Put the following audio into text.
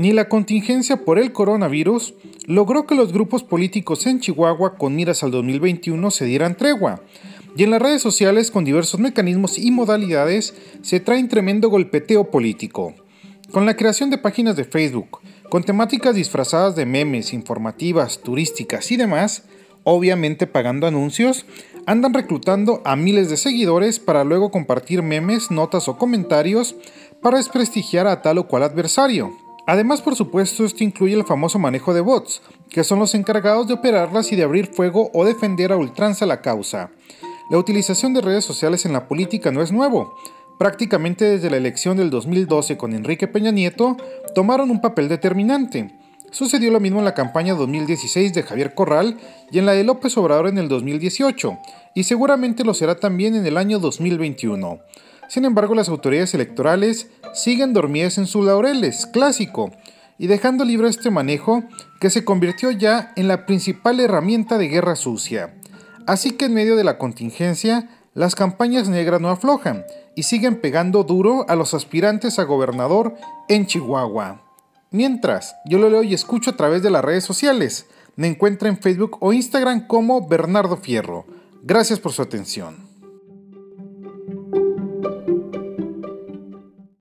ni la contingencia por el coronavirus logró que los grupos políticos en Chihuahua con miras al 2021 se dieran tregua. Y en las redes sociales con diversos mecanismos y modalidades se trae un tremendo golpeteo político. Con la creación de páginas de Facebook, con temáticas disfrazadas de memes, informativas, turísticas y demás, obviamente pagando anuncios, andan reclutando a miles de seguidores para luego compartir memes, notas o comentarios para desprestigiar a tal o cual adversario. Además, por supuesto, esto incluye el famoso manejo de bots, que son los encargados de operarlas y de abrir fuego o defender a ultranza la causa. La utilización de redes sociales en la política no es nuevo. Prácticamente desde la elección del 2012 con Enrique Peña Nieto, tomaron un papel determinante. Sucedió lo mismo en la campaña 2016 de Javier Corral y en la de López Obrador en el 2018, y seguramente lo será también en el año 2021. Sin embargo, las autoridades electorales siguen dormidas en sus laureles, clásico, y dejando libre este manejo que se convirtió ya en la principal herramienta de guerra sucia. Así que en medio de la contingencia, las campañas negras no aflojan y siguen pegando duro a los aspirantes a gobernador en Chihuahua. Mientras, yo lo leo y escucho a través de las redes sociales. Me encuentra en Facebook o Instagram como Bernardo Fierro. Gracias por su atención.